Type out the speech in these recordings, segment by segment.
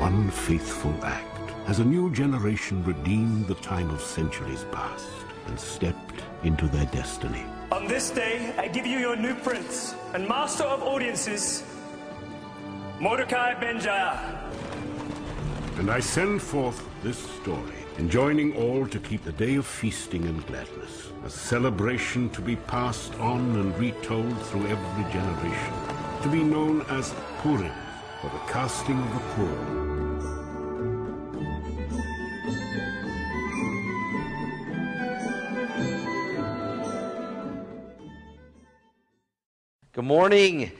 one faithful act has a new generation redeemed the time of centuries past and stepped into their destiny. On this day, I give you your new prince and master of audiences, Mordecai Benjaya. And I send forth this story, enjoining all to keep the day of feasting and gladness, a celebration to be passed on and retold through every generation, to be known as Purim, or the casting of the pole. Morning. You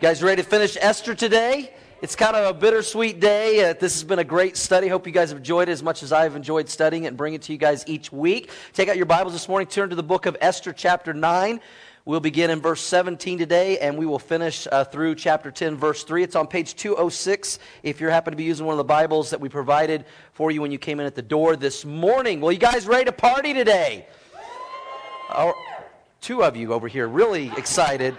guys ready to finish Esther today? It's kind of a bittersweet day. Uh, this has been a great study. Hope you guys have enjoyed it as much as I've enjoyed studying it and bringing it to you guys each week. Take out your Bibles this morning, turn to the book of Esther, chapter 9. We'll begin in verse 17 today, and we will finish uh, through chapter 10, verse 3. It's on page 206 if you happen to be using one of the Bibles that we provided for you when you came in at the door this morning. Well, you guys ready to party today? Oh, two of you over here really excited.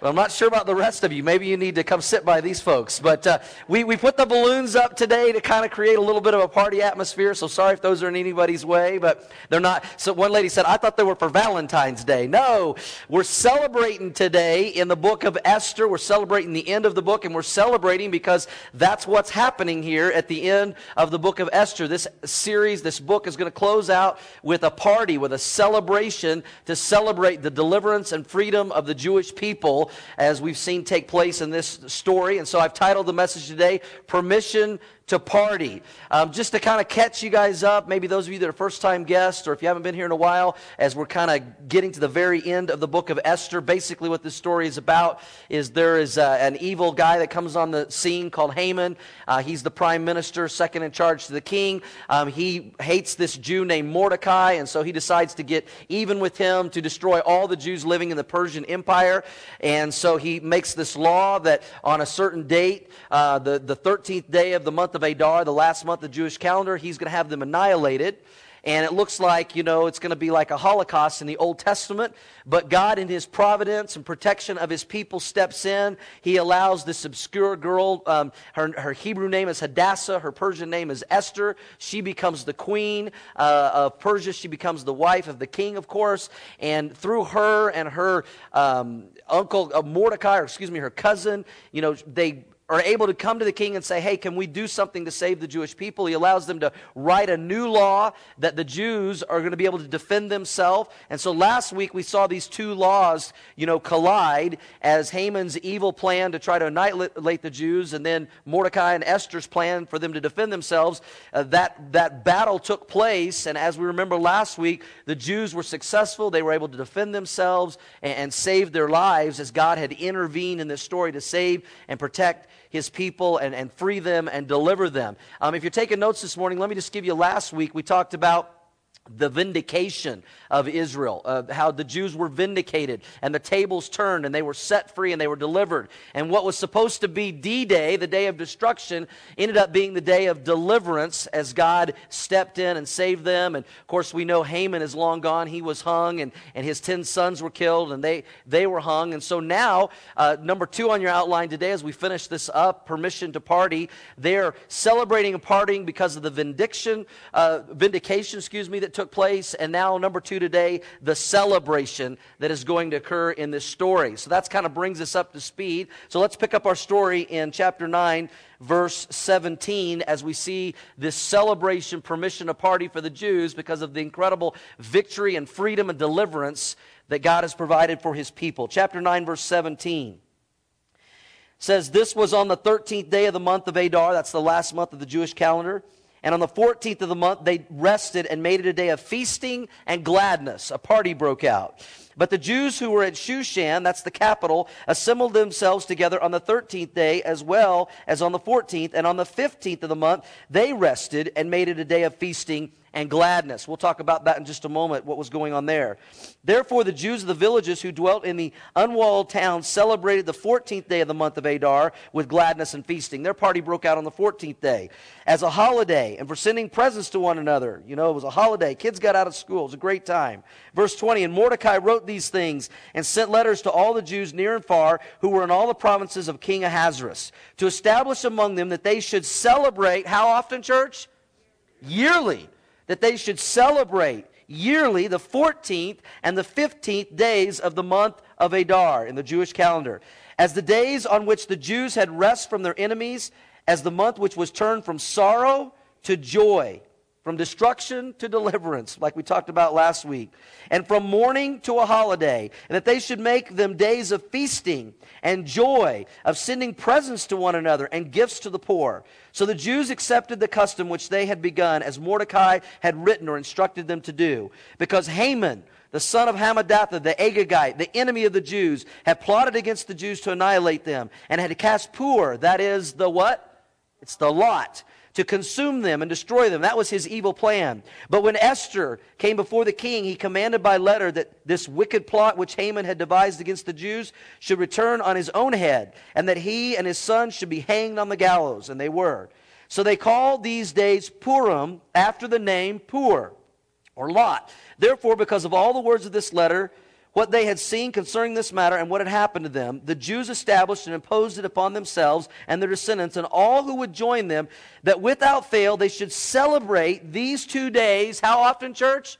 Well, I'm not sure about the rest of you. Maybe you need to come sit by these folks. But uh, we, we put the balloons up today to kind of create a little bit of a party atmosphere. So sorry if those are in anybody's way, but they're not. So one lady said, I thought they were for Valentine's Day. No, we're celebrating today in the book of Esther. We're celebrating the end of the book, and we're celebrating because that's what's happening here at the end of the book of Esther. This series, this book is going to close out with a party, with a celebration to celebrate the deliverance and freedom of the Jewish people as we've seen take place in this story. And so I've titled the message today, Permission to party. Um, just to kind of catch you guys up, maybe those of you that are first time guests, or if you haven't been here in a while, as we're kind of getting to the very end of the book of Esther, basically what this story is about is there is uh, an evil guy that comes on the scene called Haman. Uh, he's the prime minister, second in charge to the king. Um, he hates this Jew named Mordecai, and so he decides to get even with him to destroy all the Jews living in the Persian Empire. And so he makes this law that on a certain date, uh, the, the 13th day of the month of Adar, the last month of the Jewish calendar, he's going to have them annihilated. And it looks like, you know, it's going to be like a Holocaust in the Old Testament. But God, in His providence and protection of His people, steps in. He allows this obscure girl, um, her, her Hebrew name is Hadassah, her Persian name is Esther. She becomes the queen uh, of Persia. She becomes the wife of the king, of course. And through her and her um, uncle uh, Mordecai, or excuse me, her cousin, you know, they are able to come to the king and say, Hey, can we do something to save the Jewish people? He allows them to write a new law that the Jews are going to be able to defend themselves. And so last week we saw these two laws, you know, collide as Haman's evil plan to try to annihilate the Jews and then Mordecai and Esther's plan for them to defend themselves. Uh, that, that battle took place. And as we remember last week, the Jews were successful. They were able to defend themselves and, and save their lives as God had intervened in this story to save and protect his people and, and free them and deliver them. Um, if you're taking notes this morning, let me just give you last week, we talked about the vindication of Israel, how the Jews were vindicated and the tables turned and they were set free and they were delivered. And what was supposed to be D Day, the day of destruction, ended up being the day of deliverance as God stepped in and saved them. And of course, we know Haman is long gone. He was hung and, and his 10 sons were killed and they, they were hung. And so now, uh, number two on your outline today, as we finish this up, permission to party, they're celebrating and partying because of the vindication, uh, vindication, excuse me, that took place. And now, number two today, the celebration that is going to occur in this story. So that's kind of brings us up to speed. So let's pick up our story in chapter 9, verse 17, as we see this celebration, permission to party for the Jews because of the incredible victory and freedom and deliverance that God has provided for his people. Chapter 9, verse 17 says, This was on the 13th day of the month of Adar, that's the last month of the Jewish calendar. And on the 14th of the month, they rested and made it a day of feasting and gladness. A party broke out. But the Jews who were at Shushan, that's the capital, assembled themselves together on the 13th day as well as on the 14th. And on the 15th of the month, they rested and made it a day of feasting and gladness. We'll talk about that in just a moment, what was going on there. Therefore, the Jews of the villages who dwelt in the unwalled towns celebrated the 14th day of the month of Adar with gladness and feasting. Their party broke out on the 14th day as a holiday and for sending presents to one another. You know, it was a holiday. Kids got out of school. It was a great time. Verse 20 And Mordecai wrote these things and sent letters to all the Jews near and far who were in all the provinces of King Ahasuerus to establish among them that they should celebrate, how often, church? Yearly. That they should celebrate yearly the 14th and the 15th days of the month of Adar in the Jewish calendar, as the days on which the Jews had rest from their enemies as the month which was turned from sorrow to joy, from destruction to deliverance, like we talked about last week, and from mourning to a holiday, and that they should make them days of feasting and joy, of sending presents to one another and gifts to the Pur. So the Jews accepted the custom which they had begun, as Mordecai had written or instructed them to do, because Haman, the son of Hammedatha, the Agagite, the enemy of the Jews, had plotted against the Jews to annihilate them, and had cast poor, that is the what? It's the lot to consume them and destroy them. That was his evil plan. But when Esther came before the king, he commanded by letter that this wicked plot which Haman had devised against the Jews should return on his own head, and that he and his sons should be hanged on the gallows. And they were. So they called these days Purim after the name Pur, or Lot. Therefore, because of all the words of this letter, what they had seen concerning this matter and what had happened to them, the Jews established and imposed it upon themselves and their descendants and all who would join them, that without fail they should celebrate these two days. How often, church?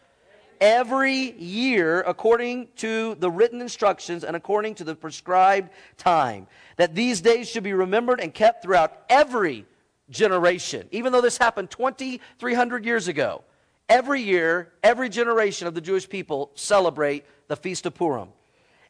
Every year, according to the written instructions and according to the prescribed time. That these days should be remembered and kept throughout every generation, even though this happened 2,300 years ago. Every year, every generation of the Jewish people celebrate the Feast of Purim.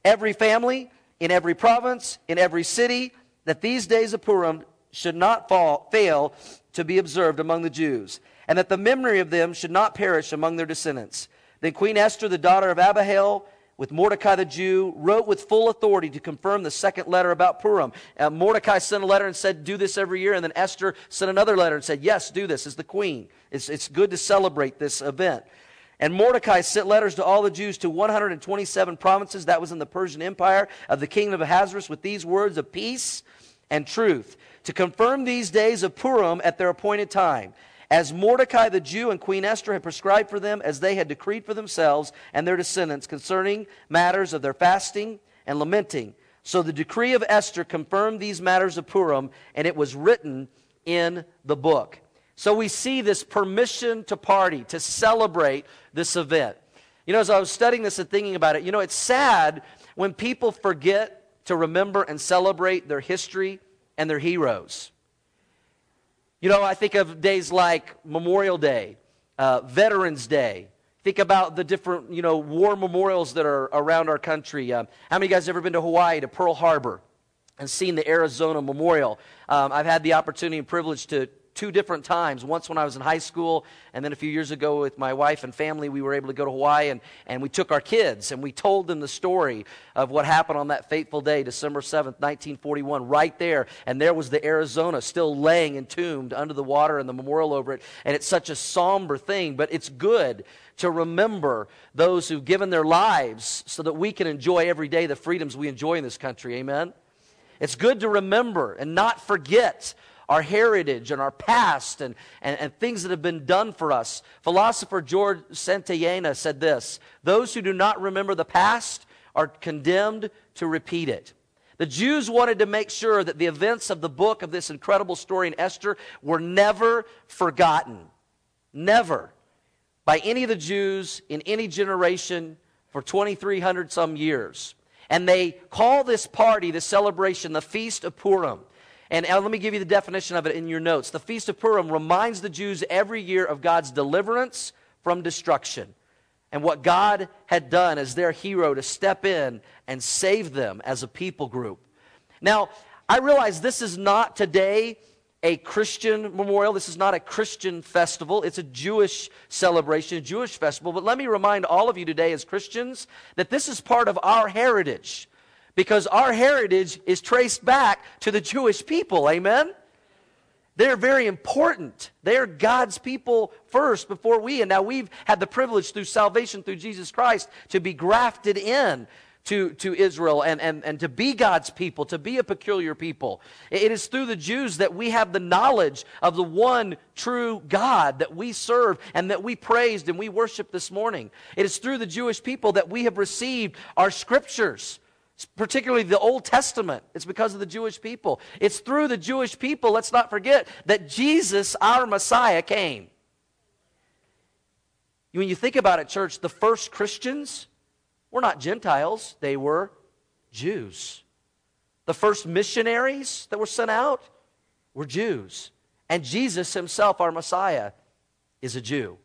Every family, in every province, in every city, that these days of Purim should not fall, fail to be observed among the Jews, and that the memory of them should not perish among their descendants. Then Queen Esther, the daughter of Abihail, with Mordecai the Jew, wrote with full authority to confirm the second letter about Purim. Uh, Mordecai sent a letter and said, Do this every year. And then Esther sent another letter and said, Yes, do this as the queen. It's, it's good to celebrate this event. And Mordecai sent letters to all the Jews to 127 provinces, that was in the Persian Empire, of the kingdom of Ahasuerus, with these words of peace and truth, to confirm these days of Purim at their appointed time, as Mordecai the Jew and Queen Esther had prescribed for them, as they had decreed for themselves and their descendants concerning matters of their fasting and lamenting. So the decree of Esther confirmed these matters of Purim, and it was written in the book. So we see this permission to party, to celebrate this event. You know, as I was studying this and thinking about it, you know, it's sad when people forget to remember and celebrate their history and their heroes. You know, I think of days like Memorial Day, uh, Veterans Day. Think about the different, you know, war memorials that are around our country. Um, how many of you guys ever been to Hawaii, to Pearl Harbor, and seen the Arizona Memorial? Um, I've had the opportunity and privilege to, two different times. Once when I was in high school, and then a few years ago with my wife and family, we were able to go to Hawaii and, and we took our kids and we told them the story of what happened on that fateful day, December 7th, 1941, right there. And there was the Arizona still laying entombed under the water and the memorial over it. And it's such a somber thing, but it's good to remember those who've given their lives so that we can enjoy every day the freedoms we enjoy in this country. Amen? It's good to remember and not forget our heritage and our past and, and, and things that have been done for us. Philosopher George Santayana said this Those who do not remember the past are condemned to repeat it. The Jews wanted to make sure that the events of the book of this incredible story in Esther were never forgotten. Never. By any of the Jews in any generation for 2,300 some years. And they call this party, this celebration, the Feast of Purim. And uh, let me give you the definition of it in your notes. The Feast of Purim reminds the Jews every year of God's deliverance from destruction and what God had done as their hero to step in and save them as a people group. Now, I realize this is not today a Christian memorial. This is not a Christian festival. It's a Jewish celebration, a Jewish festival. But let me remind all of you today, as Christians, that this is part of our heritage because our heritage is traced back to the Jewish people. Amen? They're very important. They are God's people first before we. And now we've had the privilege through salvation through Jesus Christ to be grafted in to, to Israel and, and, and to be God's people, to be a peculiar people. It is through the Jews that we have the knowledge of the one true God that we serve and that we praised and we worship this morning. It is through the Jewish people that we have received our scriptures particularly the Old Testament. It's because of the Jewish people. It's through the Jewish people, let's not forget, that Jesus, our Messiah, came. When you think about it, church, the first Christians were not Gentiles, they were Jews. The first missionaries that were sent out were Jews. And Jesus himself, our Messiah, is a Jew.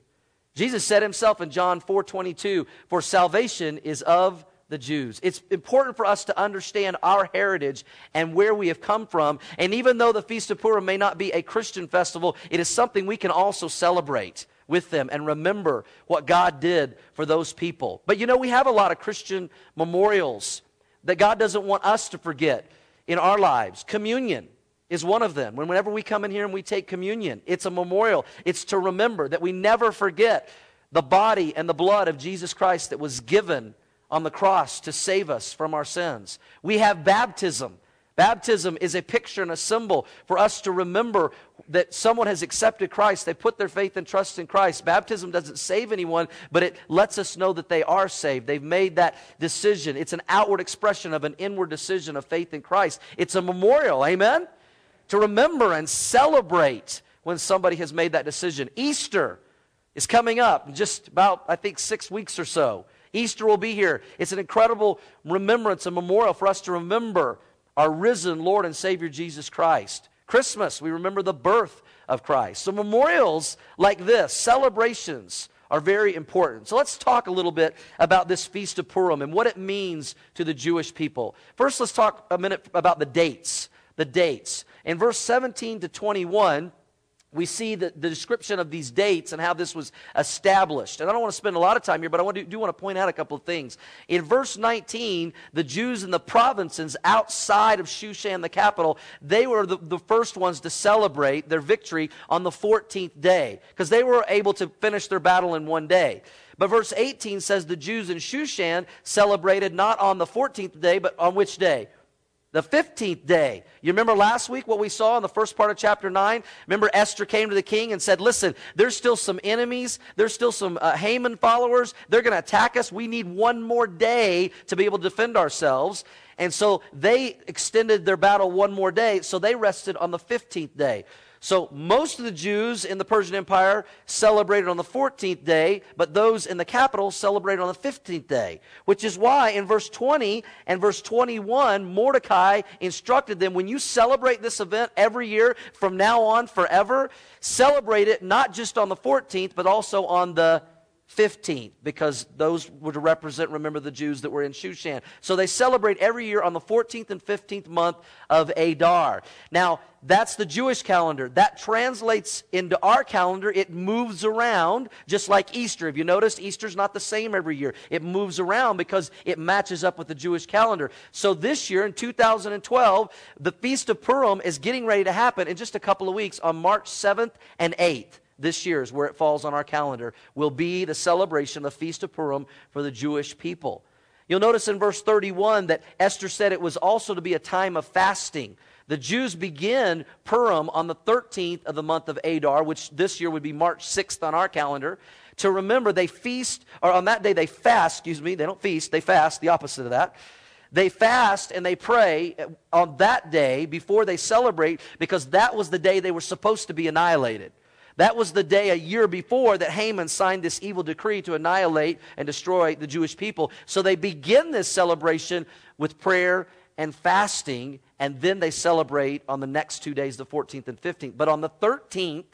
Jesus said himself in John 4 22, For salvation is of the Jews. It's important for us to understand our heritage and where we have come from. And even though the Feast of Purim may not be a Christian festival, it is something we can also celebrate with them and remember what God did for those people. But you know, we have a lot of Christian memorials that God doesn't want us to forget in our lives. Communion is one of them. Whenever we come in here and we take communion, it's a memorial. It's to remember that we never forget the body and the blood of Jesus Christ that was given on the cross to save us from our sins. We have baptism. Baptism is a picture and a symbol for us to remember that someone has accepted Christ. They put their faith and trust in Christ. Baptism doesn't save anyone, but it lets us know that they are saved. They've made that decision. It's an outward expression of an inward decision of faith in Christ. It's a memorial, amen? To remember and celebrate when somebody has made that decision. Easter is coming up in just about, I think, six weeks or so. Easter will be here. It's an incredible remembrance, a memorial for us to remember our risen Lord and Savior Jesus Christ. Christmas, we remember the birth of Christ. So, memorials like this, celebrations, are very important. So, let's talk a little bit about this Feast of Purim and what it means to the Jewish people. First, let's talk a minute about the dates. The dates. In verse 17 to 21, we see the, the description of these dates and how this was established. And I don't want to spend a lot of time here, but I want to, do want to point out a couple of things. In verse 19, the Jews in the provinces outside of Shushan, the capital, they were the, the first ones to celebrate their victory on the 14th day because they were able to finish their battle in one day. But verse 18 says the Jews in Shushan celebrated not on the 14th day, but on which day? The 15th day. You remember last week what we saw in the first part of chapter 9? Remember Esther came to the king and said, Listen, there's still some enemies. There's still some uh, Haman followers. They're going to attack us. We need one more day to be able to defend ourselves. And so they extended their battle one more day. So they rested on the 15th day. So most of the Jews in the Persian Empire celebrated on the 14th day, but those in the capital celebrated on the 15th day. Which is why in verse 20 and verse 21, Mordecai instructed them when you celebrate this event every year from now on forever, celebrate it not just on the 14th, but also on the 15th, because those were to represent, remember, the Jews that were in Shushan. So they celebrate every year on the 14th and 15th month of Adar. Now, that's the Jewish calendar. That translates into our calendar. It moves around just like Easter. If you noticed Easter's not the same every year? It moves around because it matches up with the Jewish calendar. So this year in 2012, the Feast of Purim is getting ready to happen in just a couple of weeks on March 7th and 8th this year is where it falls on our calendar, will be the celebration of the Feast of Purim for the Jewish people. You'll notice in verse 31 that Esther said it was also to be a time of fasting. The Jews begin Purim on the 13th of the month of Adar, which this year would be March 6th on our calendar. To remember, they feast, or on that day they fast, excuse me, they don't feast, they fast, the opposite of that. They fast and they pray on that day before they celebrate because that was the day they were supposed to be annihilated. That was the day a year before that Haman signed this evil decree to annihilate and destroy the Jewish people. So they begin this celebration with prayer and fasting, and then they celebrate on the next two days, the 14th and 15th. But on the 13th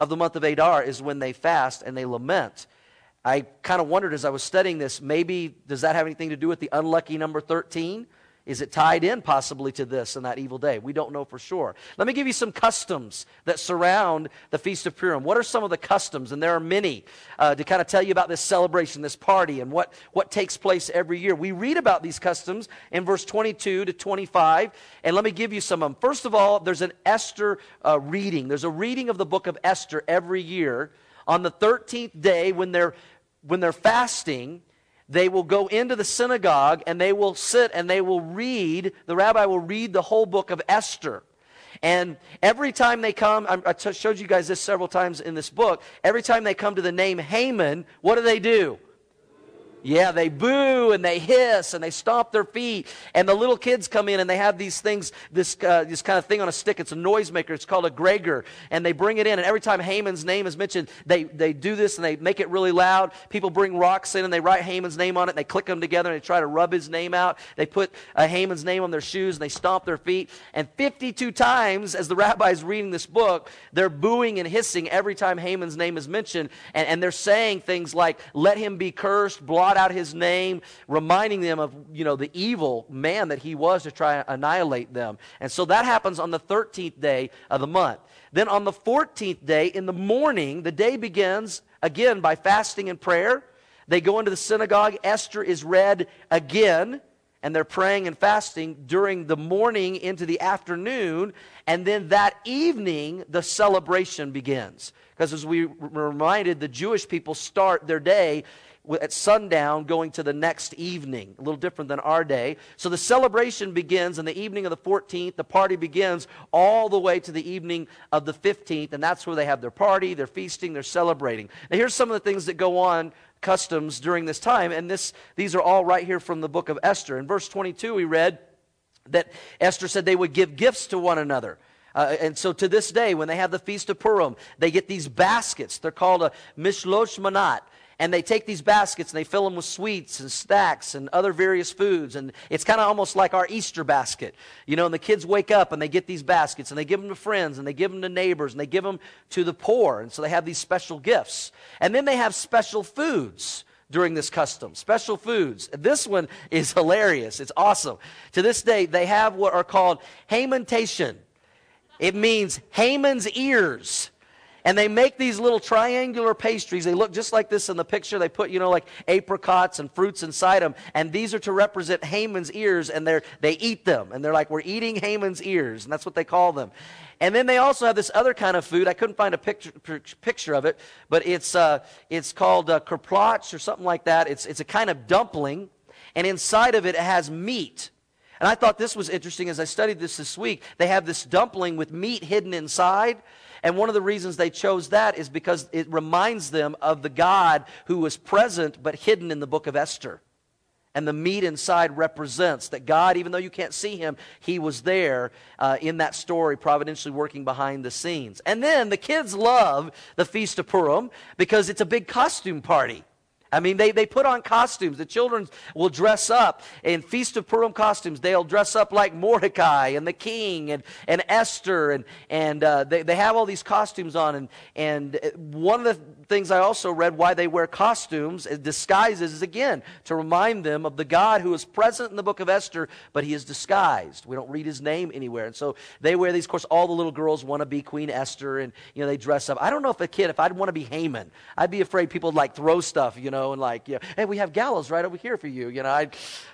of the month of Adar is when they fast and they lament. I kind of wondered as I was studying this, maybe does that have anything to do with the unlucky number 13? Is it tied in possibly to this and that evil day? We don't know for sure. Let me give you some customs that surround the Feast of Purim. What are some of the customs? And there are many uh, to kind of tell you about this celebration, this party, and what, what takes place every year. We read about these customs in verse 22 to 25, and let me give you some of them. First of all, there's an Esther uh, reading. There's a reading of the book of Esther every year. On the 13th day, when they're, when they're fasting, they will go into the synagogue and they will sit and they will read, the rabbi will read the whole book of Esther. And every time they come, I showed you guys this several times in this book, every time they come to the name Haman, what do they do? Yeah, they boo and they hiss and they stomp their feet. And the little kids come in and they have these things, this, uh, this kind of thing on a stick. It's a noisemaker. It's called a grogger. And they bring it in. And every time Haman's name is mentioned, they, they do this and they make it really loud. People bring rocks in and they write Haman's name on it and they click them together and they try to rub his name out. They put uh, Haman's name on their shoes and they stomp their feet. And 52 times, as the rabbi's reading this book, they're booing and hissing every time Haman's name is mentioned. And, and they're saying things like, let him be cursed, blot out his name, reminding them of, you know, the evil man that he was to try and annihilate them. And so that happens on the 13th day of the month. Then on the 14th day, in the morning, the day begins again by fasting and prayer. They go into the synagogue. Esther is read again and they're praying and fasting during the morning into the afternoon. And then that evening, the celebration begins. Because as we reminded, the Jewish people start their day at sundown going to the next evening, a little different than our day. So the celebration begins in the evening of the 14th. The party begins all the way to the evening of the 15th, and that's where they have their party, they're feasting, they're celebrating. Now, here's some of the things that go on customs during this time, and this, these are all right here from the book of Esther. In verse 22, we read that Esther said they would give gifts to one another. Uh, and so to this day, when they have the Feast of Purim, they get these baskets. They're called a mishlosh manat and they take these baskets and they fill them with sweets and snacks and other various foods. And it's kind of almost like our easter basket. You know and the kids wake up and they get these baskets and they give them to friends and they give them to neighbors and they give them to the poor. And so they have these special gifts. And then they have special foods during this custom. Special foods. This one is hilarious. It's awesome. To this day they have what are called hamantaschen it means haman's ears and they make these little triangular pastries. They look just like this in the picture. They put, you know, like apricots and fruits inside them. And these are to represent Haman's ears, and they're, they eat them. And they're like, we're eating Haman's ears. And that's what they call them. And then they also have this other kind of food. I couldn't find a picture, picture of it, but it's, uh, it's called uh, kreplach or something like that. It's, it's a kind of dumpling, and inside of it, it has meat. And I thought this was interesting as I studied this this week. They have this dumpling with meat hidden inside. And one of the reasons they chose that is because it reminds them of the God who was present but hidden in the book of Esther. And the meat inside represents that God, even though you can't see him, he was there uh, in that story, providentially working behind the scenes. And then the kids love the Feast of Purim because it's a big costume party. I mean, they, they put on costumes. The children will dress up in Feast of Purim costumes. They'll dress up like Mordecai and the king and, and Esther, and, and uh, they, they have all these costumes on. And, and one of the things I also read why they wear costumes, and disguises, is again to remind them of the God who is present in the book of Esther, but he is disguised. We don't read his name anywhere. And so they wear these. Of course, all the little girls want to be Queen Esther, and you know they dress up. I don't know if a kid, if I'd want to be Haman, I'd be afraid people would like throw stuff, you know and like, you know, hey, we have gallows right over here for you. You know, I'm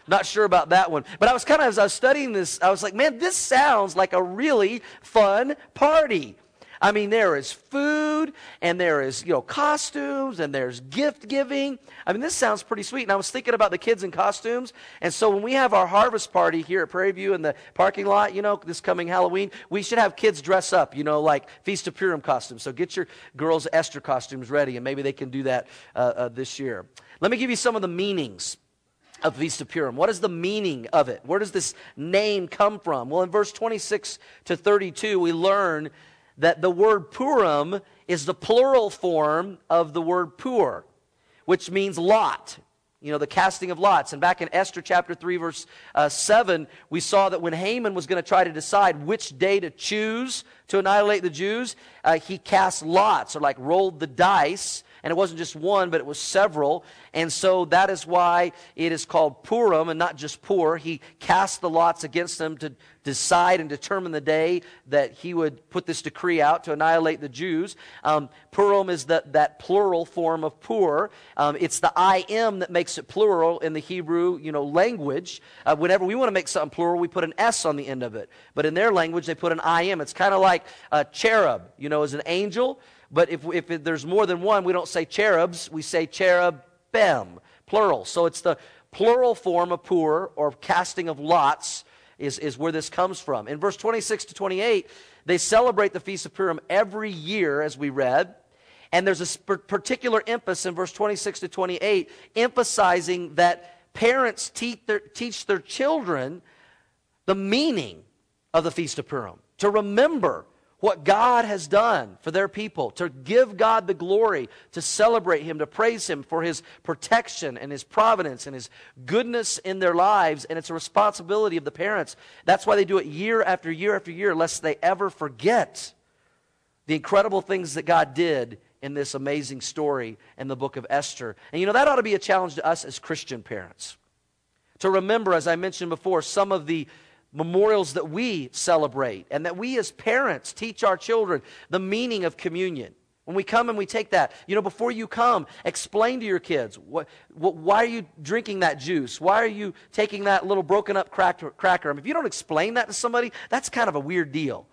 not sure about that one. But I was kind of, as I was studying this, I was like, man, this sounds like a really fun party. I mean, there is food and there is, you know, costumes and there's gift giving. I mean, this sounds pretty sweet. And I was thinking about the kids in costumes. And so when we have our harvest party here at Prairie View in the parking lot, you know, this coming Halloween, we should have kids dress up, you know, like Feast of Purim costumes. So get your girls' Esther costumes ready and maybe they can do that uh, uh, this year. Let me give you some of the meanings of Feast of Purim. What is the meaning of it? Where does this name come from? Well, in verse 26 to 32, we learn that the word Purim is the plural form of the word Pur, which means lot. You know, the casting of lots. And back in Esther chapter 3, verse uh, 7, we saw that when Haman was going to try to decide which day to choose to annihilate the Jews, uh, he cast lots, or like rolled the dice and it wasn't just one, but it was several. And so that is why it is called Purim and not just Pur. He cast the lots against them to decide and determine the day that he would put this decree out to annihilate the Jews. Um, Purim is the, that plural form of Pur. Um, it's the I am that makes it plural in the Hebrew you know, language. Uh, whenever we want to make something plural, we put an S on the end of it. But in their language, they put an I am. It's kind of like a cherub, you know, as an angel. But if, if there's more than one, we don't say cherubs, we say cherubim, plural. So it's the plural form of pur or casting of lots is, is where this comes from. In verse 26 to 28, they celebrate the Feast of Purim every year, as we read. And there's a particular emphasis in verse 26 to 28, emphasizing that parents teach their, teach their children the meaning of the Feast of Purim, to remember what God has done for their people, to give God the glory, to celebrate Him, to praise Him for His protection and His providence and His goodness in their lives. And it's a responsibility of the parents. That's why they do it year after year after year, lest they ever forget the incredible things that God did in this amazing story in the book of Esther. And you know, that ought to be a challenge to us as Christian parents. To remember, as I mentioned before, some of the memorials that we celebrate and that we as parents teach our children the meaning of communion. When we come and we take that, you know, before you come, explain to your kids what, what, why are you drinking that juice? Why are you taking that little broken up cracker? cracker? I mean, if you don't explain that to somebody, that's kind of a weird deal.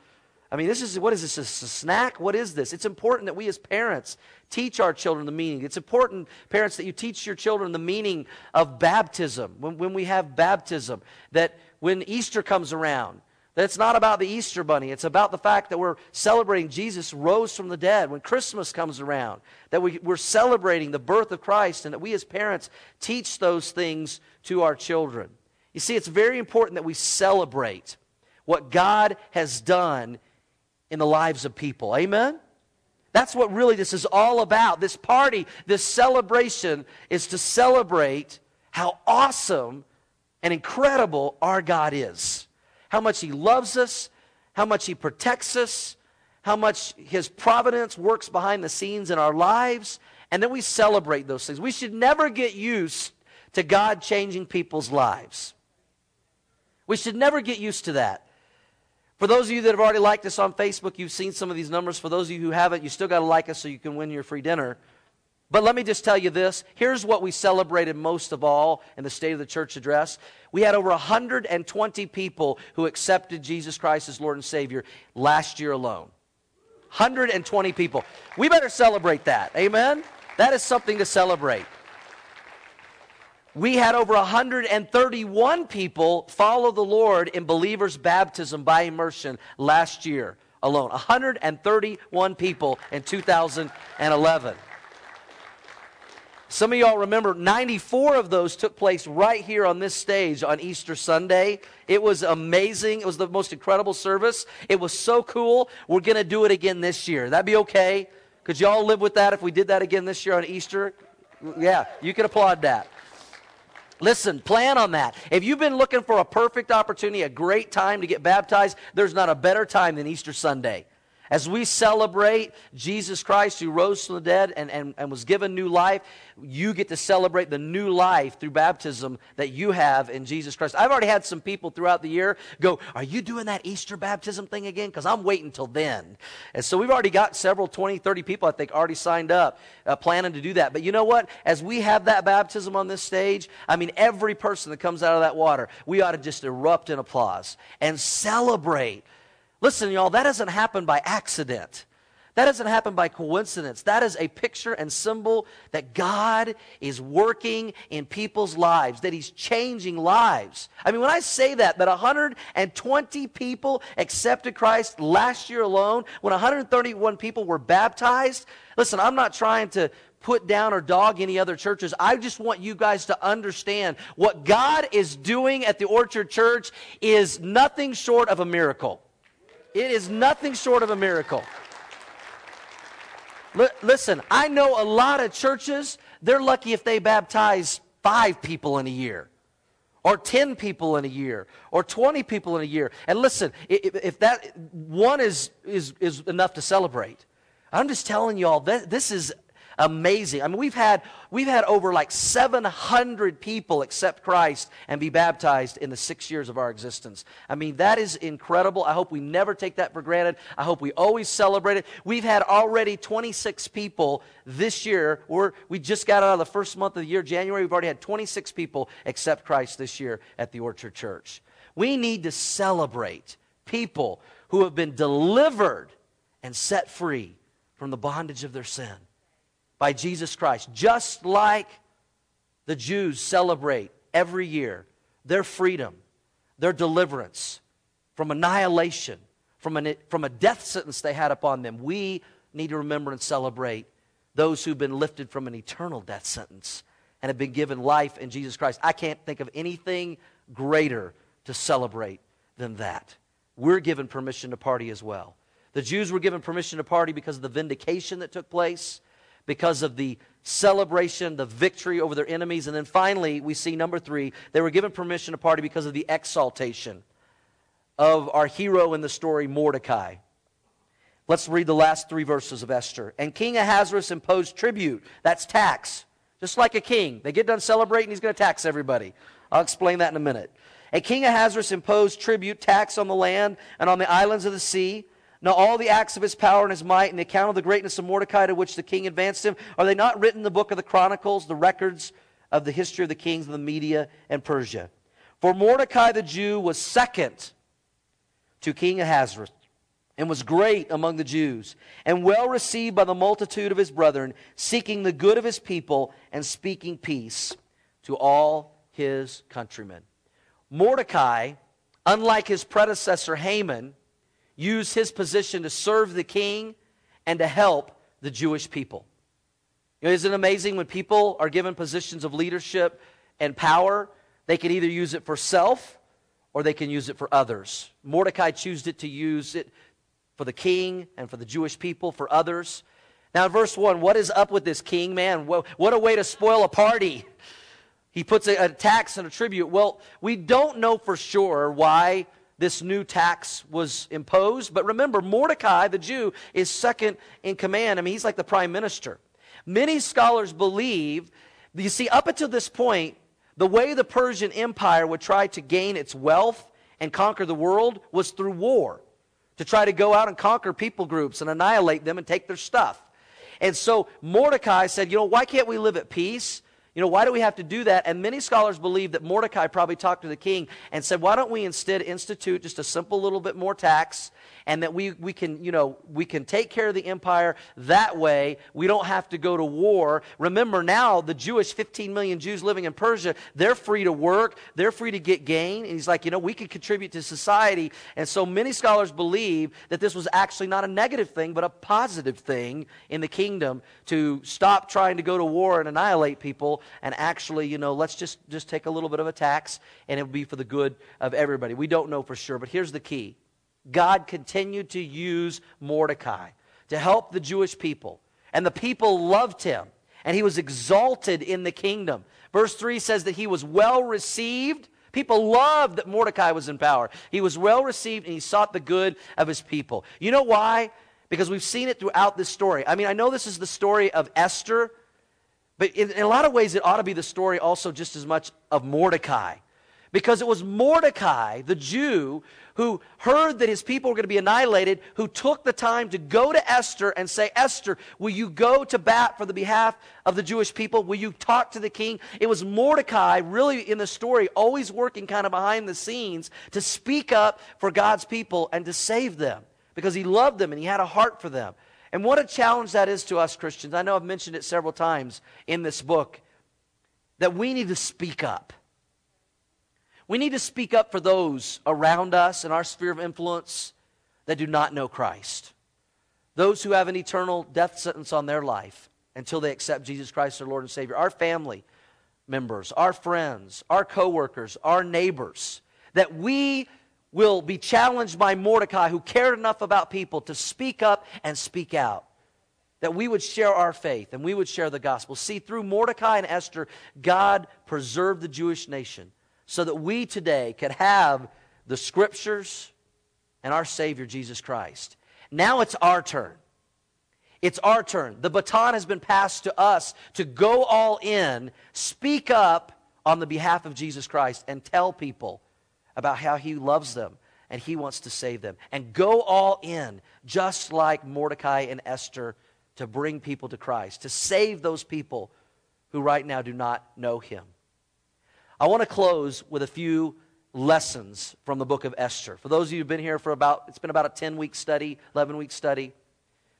I mean, this is what is this? A snack? What is this? It's important that we as parents teach our children the meaning. It's important, parents, that you teach your children the meaning of baptism. When, when we have baptism, that when Easter comes around, that it's not about the Easter bunny. It's about the fact that we're celebrating Jesus rose from the dead. When Christmas comes around, that we, we're celebrating the birth of Christ and that we as parents teach those things to our children. You see, it's very important that we celebrate what God has done in the lives of people. Amen? That's what really this is all about. This party, this celebration is to celebrate how awesome and incredible our God is. How much He loves us, how much He protects us, how much His providence works behind the scenes in our lives, and then we celebrate those things. We should never get used to God changing people's lives. We should never get used to that. For those of you that have already liked us on Facebook, you've seen some of these numbers. For those of you who haven't, you still got to like us so you can win your free dinner. But let me just tell you this. Here's what we celebrated most of all in the State of the Church address. We had over 120 people who accepted Jesus Christ as Lord and Savior last year alone. 120 people. We better celebrate that. Amen? That is something to celebrate we had over 131 people follow the Lord in believers' baptism by immersion last year alone. 131 people in 2011. Some of y'all remember 94 of those took place right here on this stage on Easter Sunday. It was amazing. It was the most incredible service. It was so cool. We're going to do it again this year. That'd be okay? Could y'all live with that if we did that again this year on Easter? Yeah, you can applaud that. Listen, plan on that. If you've been looking for a perfect opportunity, a great time to get baptized, there's not a better time than Easter Sunday. As we celebrate Jesus Christ who rose from the dead and, and, and was given new life, you get to celebrate the new life through baptism that you have in Jesus Christ. I've already had some people throughout the year go, Are you doing that Easter baptism thing again? Because I'm waiting till then. And so we've already got several 20, 30 people, I think, already signed up, uh, planning to do that. But you know what? As we have that baptism on this stage, I mean, every person that comes out of that water, we ought to just erupt in applause and celebrate Listen, y'all, that doesn't happen by accident. That doesn't happen by coincidence. That is a picture and symbol that God is working in people's lives, that He's changing lives. I mean, when I say that, that 120 people accepted Christ last year alone, when 131 people were baptized, listen, I'm not trying to put down or dog any other churches. I just want you guys to understand what God is doing at the Orchard Church is nothing short of a miracle. It is nothing short of a miracle. L- listen, I know a lot of churches, they're lucky if they baptize five people in a year, or 10 people in a year, or 20 people in a year. And listen, if, if that one is, is, is enough to celebrate, I'm just telling y'all, that this is amazing. I mean, we've had, we've had over like 700 people accept Christ and be baptized in the six years of our existence. I mean, that is incredible. I hope we never take that for granted. I hope we always celebrate it. We've had already 26 people this year. We're, we just got out of the first month of the year, January. We've already had 26 people accept Christ this year at the Orchard Church. We need to celebrate people who have been delivered and set free from the bondage of their sin by Jesus Christ, just like the Jews celebrate every year their freedom, their deliverance from annihilation, from, an, from a death sentence they had upon them. We need to remember and celebrate those who've been lifted from an eternal death sentence and have been given life in Jesus Christ. I can't think of anything greater to celebrate than that. We're given permission to party as well. The Jews were given permission to party because of the vindication that took place because of the celebration, the victory over their enemies. And then finally, we see number three, they were given permission to party because of the exaltation of our hero in the story, Mordecai. Let's read the last three verses of Esther. And King Ahasuerus imposed tribute. That's tax. Just like a king. They get done celebrating, he's going to tax everybody. I'll explain that in a minute. And King Ahasuerus imposed tribute, tax on the land and on the islands of the sea now, all the acts of his power and his might, and the account of the greatness of Mordecai to which the king advanced him, are they not written in the book of the Chronicles, the records of the history of the kings of the Media and Persia? For Mordecai the Jew was second to King Ahasuerus, and was great among the Jews, and well received by the multitude of his brethren, seeking the good of his people and speaking peace to all his countrymen. Mordecai, unlike his predecessor Haman, use his position to serve the king and to help the Jewish people. You know, isn't it amazing when people are given positions of leadership and power, they can either use it for self or they can use it for others. Mordecai chose it to use it for the king and for the Jewish people, for others. Now, verse 1, what is up with this king, man? What a way to spoil a party. He puts a, a tax and a tribute. Well, we don't know for sure why this new tax was imposed. But remember, Mordecai, the Jew, is second in command. I mean, he's like the prime minister. Many scholars believe, you see, up until this point, the way the Persian Empire would try to gain its wealth and conquer the world was through war, to try to go out and conquer people groups and annihilate them and take their stuff. And so Mordecai said, you know, why can't we live at peace? You know, why do we have to do that? And many scholars believe that Mordecai probably talked to the king and said, why don't we instead institute just a simple little bit more tax and that we, we can, you know, we can take care of the empire that way. We don't have to go to war. Remember now, the Jewish 15 million Jews living in Persia, they're free to work, they're free to get gain. And he's like, you know, we can contribute to society. And so many scholars believe that this was actually not a negative thing, but a positive thing in the kingdom to stop trying to go to war and annihilate people and actually, you know, let's just, just take a little bit of a tax and it will be for the good of everybody. We don't know for sure, but here's the key God continued to use Mordecai to help the Jewish people. And the people loved him, and he was exalted in the kingdom. Verse 3 says that he was well received. People loved that Mordecai was in power. He was well received, and he sought the good of his people. You know why? Because we've seen it throughout this story. I mean, I know this is the story of Esther, but in, in a lot of ways, it ought to be the story also just as much of Mordecai. Because it was Mordecai, the Jew, who heard that his people were going to be annihilated, who took the time to go to Esther and say, Esther, will you go to bat for the behalf of the Jewish people? Will you talk to the king? It was Mordecai, really in the story, always working kind of behind the scenes to speak up for God's people and to save them because he loved them and he had a heart for them. And what a challenge that is to us Christians. I know I've mentioned it several times in this book that we need to speak up. We need to speak up for those around us in our sphere of influence that do not know Christ. Those who have an eternal death sentence on their life until they accept Jesus Christ, their Lord and Savior. Our family members, our friends, our coworkers, our neighbors. That we will be challenged by Mordecai, who cared enough about people to speak up and speak out. That we would share our faith and we would share the gospel. See, through Mordecai and Esther, God preserved the Jewish nation so that we today could have the scriptures and our Savior, Jesus Christ. Now it's our turn. It's our turn. The baton has been passed to us to go all in, speak up on the behalf of Jesus Christ, and tell people about how he loves them and he wants to save them. And go all in, just like Mordecai and Esther, to bring people to Christ, to save those people who right now do not know him. I want to close with a few lessons from the book of Esther. For those of you who've been here for about, it's been about a 10 week study, 11 week study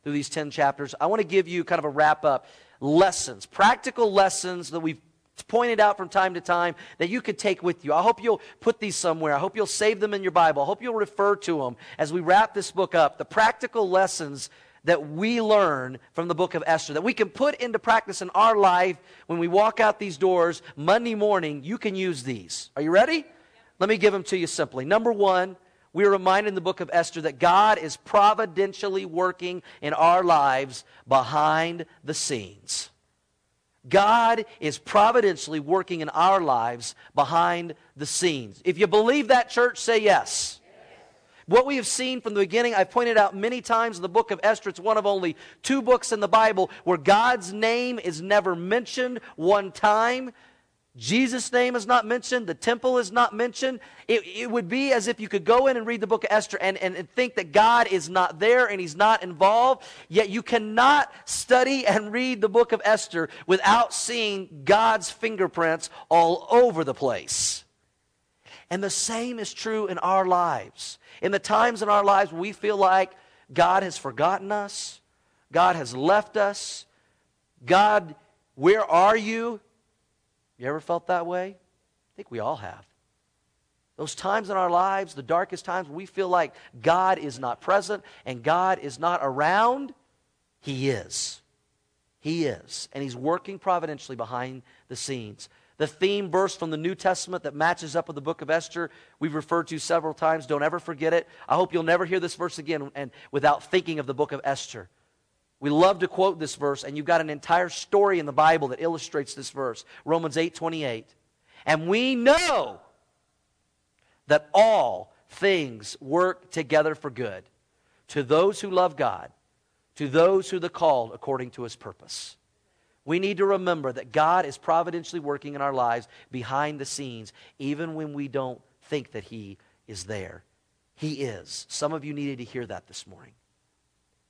through these 10 chapters. I want to give you kind of a wrap up lessons, practical lessons that we've pointed out from time to time that you could take with you. I hope you'll put these somewhere. I hope you'll save them in your Bible. I hope you'll refer to them as we wrap this book up. The practical lessons that we learn from the book of Esther, that we can put into practice in our life when we walk out these doors Monday morning. You can use these. Are you ready? Let me give them to you simply. Number one, we are reminded in the book of Esther that God is providentially working in our lives behind the scenes. God is providentially working in our lives behind the scenes. If you believe that, church, say yes. What we have seen from the beginning, I've pointed out many times in the book of Esther, it's one of only two books in the Bible where God's name is never mentioned one time. Jesus' name is not mentioned. The temple is not mentioned. It, it, would be as if you could go in and read the book of Esther and, and, and think that God is not there and he's not involved. Yet you cannot study and read the book of Esther without seeing God's fingerprints all over the place. And the same is true in our lives. In the times in our lives we feel like God has forgotten us, God has left us, God, where are you? You ever felt that way? I think we all have. Those times in our lives, the darkest times, we feel like God is not present and God is not around, He is. He is. And He's working providentially behind the scenes. The theme verse from the New Testament that matches up with the book of Esther, we've referred to several times. Don't ever forget it. I hope you'll never hear this verse again and without thinking of the book of Esther. We love to quote this verse, and you've got an entire story in the Bible that illustrates this verse Romans 8 28. And we know that all things work together for good to those who love God, to those who are called according to his purpose. We need to remember that God is providentially working in our lives behind the scenes, even when we don't think that he is there. He is. Some of you needed to hear that this morning.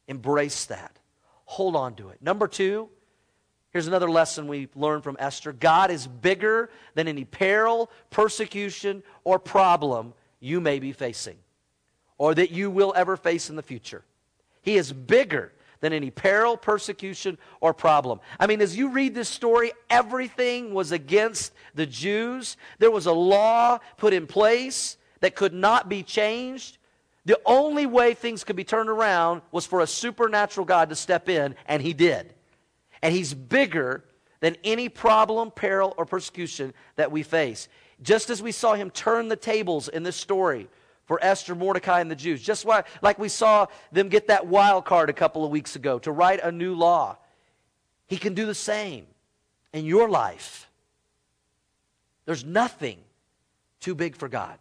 Embrace that. Hold on to it. Number two, here's another lesson we learned from Esther God is bigger than any peril, persecution, or problem you may be facing or that you will ever face in the future. He is bigger than any peril, persecution, or problem. I mean, as you read this story, everything was against the Jews. There was a law put in place that could not be changed. The only way things could be turned around was for a supernatural God to step in, and he did. And he's bigger than any problem, peril, or persecution that we face. Just as we saw him turn the tables in this story for Esther, Mordecai, and the Jews, just like we saw them get that wild card a couple of weeks ago to write a new law, he can do the same in your life. There's nothing too big for God.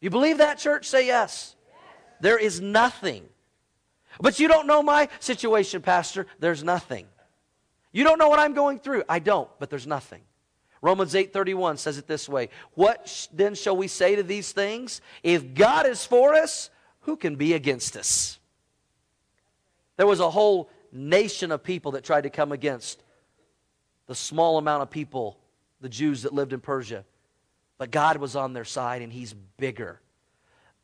You believe that, church? Say yes. There is nothing. But you don't know my situation, Pastor. There's nothing. You don't know what I'm going through. I don't, but there's nothing. Romans 8:31 says it this way, "What then shall we say to these things? If God is for us, who can be against us?" There was a whole nation of people that tried to come against the small amount of people, the Jews that lived in Persia. But God was on their side and he's bigger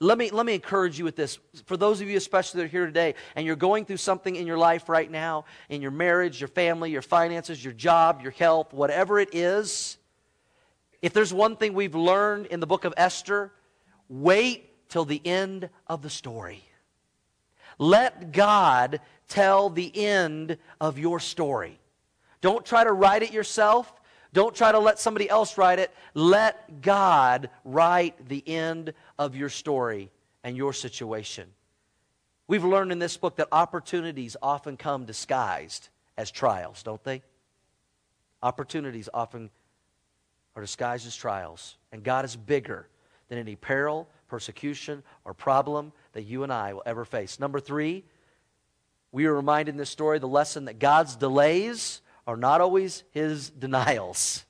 let me, let me encourage you with this. For those of you, especially that are here today, and you're going through something in your life right now, in your marriage, your family, your finances, your job, your health, whatever it is, if there's one thing we've learned in the book of Esther, wait till the end of the story. Let God tell the end of your story. Don't try to write it yourself. Don't try to let somebody else write it. Let God write the end of your story and your situation. We've learned in this book that opportunities often come disguised as trials, don't they? Opportunities often are disguised as trials. And God is bigger than any peril, persecution, or problem that you and I will ever face. Number three, we are reminded in this story the lesson that God's delays are not always his denials.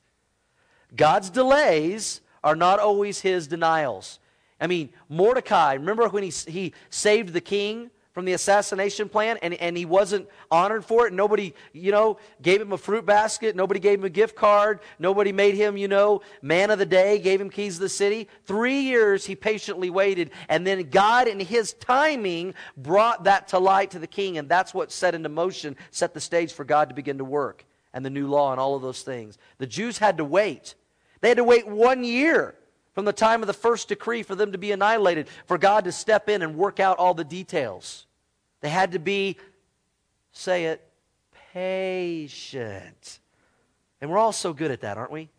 God's delays are not always his denials. I mean, Mordecai, remember when he, he saved the king from the assassination plan and, and he wasn't honored for it? Nobody, you know, gave him a fruit basket. Nobody gave him a gift card. Nobody made him, you know, man of the day, gave him keys to the city. Three years he patiently waited. And then God, in his timing, brought that to light to the king. And that's what set into motion, set the stage for God to begin to work and the new law and all of those things. The Jews had to wait. They had to wait one year from the time of the first decree for them to be annihilated, for God to step in and work out all the details. They had to be, say it, patient. And we're all so good at that, aren't we?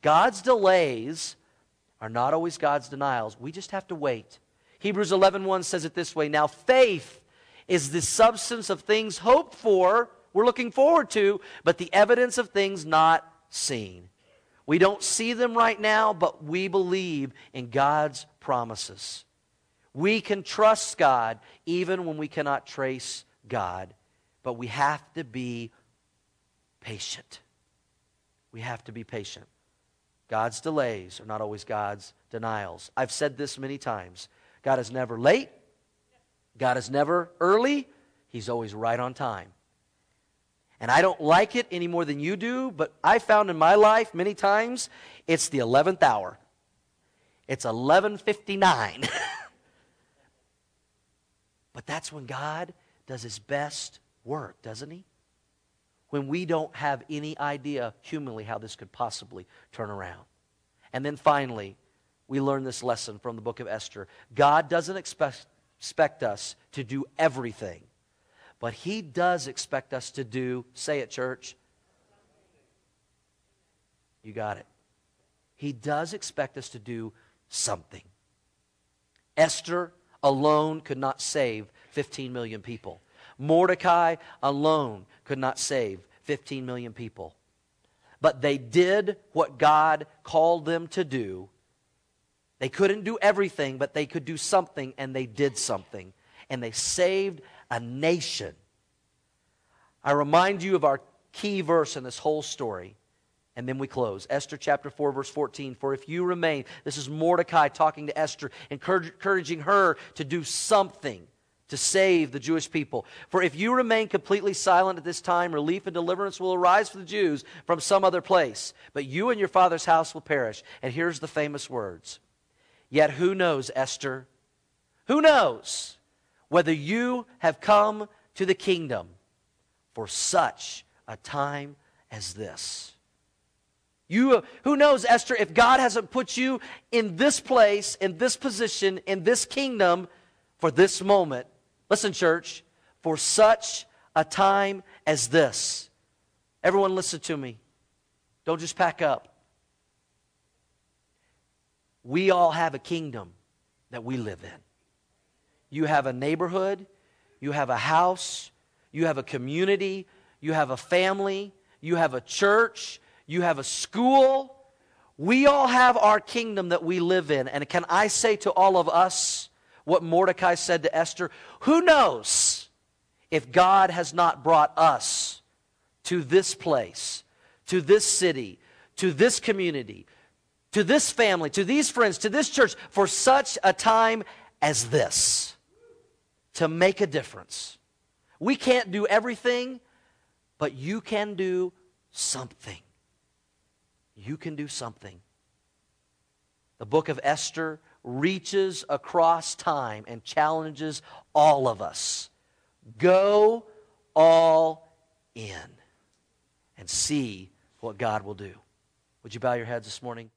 God's delays are not always God's denials. We just have to wait. Hebrews 11:1 says it this way, "Now faith is the substance of things hoped for, we're looking forward to, but the evidence of things not seen." We don't see them right now, but we believe in God's promises. We can trust God even when we cannot trace God, but we have to be patient. We have to be patient. God's delays are not always God's denials. I've said this many times. God is never late. God is never early. He's always right on time. And I don't like it any more than you do, but I found in my life many times it's the 11th hour. It's 11:59. but that's when God does his best work, doesn't he? When we don't have any idea humanly how this could possibly turn around. And then finally, we learn this lesson from the book of Esther. God doesn't expect, expect us to do everything but He does expect us to do, say it, church. You got it. He does expect us to do something. Esther alone could not save 15 million people. Mordecai alone could not save 15 million people. But they did what God called them to do. They couldn't do everything, but they could do something, and they did something. And they saved a nation. I remind you of our key verse in this whole story. And then we close. Esther chapter 4, verse 14. For if you remain, this is Mordecai talking to Esther, encouraging her to do something to save the Jewish people. For if you remain completely silent at this time, relief and deliverance will arise for the Jews from some other place. But you and your father's house will perish. And here's the famous words Yet who knows, Esther? Who knows? whether you have come to the kingdom for such a time as this. You, who knows, Esther, if God hasn't put you in this place, in this position, in this kingdom for this moment. Listen, church, for such a time as this. Everyone, listen to me. Don't just pack up. We all have a kingdom that we live in. You have a neighborhood, you have a house, you have a community, you have a family, you have a church, you have a school. We all have our kingdom that we live in. And can I say to all of us what Mordecai said to Esther? Who knows if God has not brought us to this place, to this city, to this community, to this family, to these friends, to this church for such a time as this? to make a difference. We can't do everything, but you can do something. You can do something. The book of Esther reaches across time and challenges all of us. Go all in and see what God will do. Would you bow your heads this morning?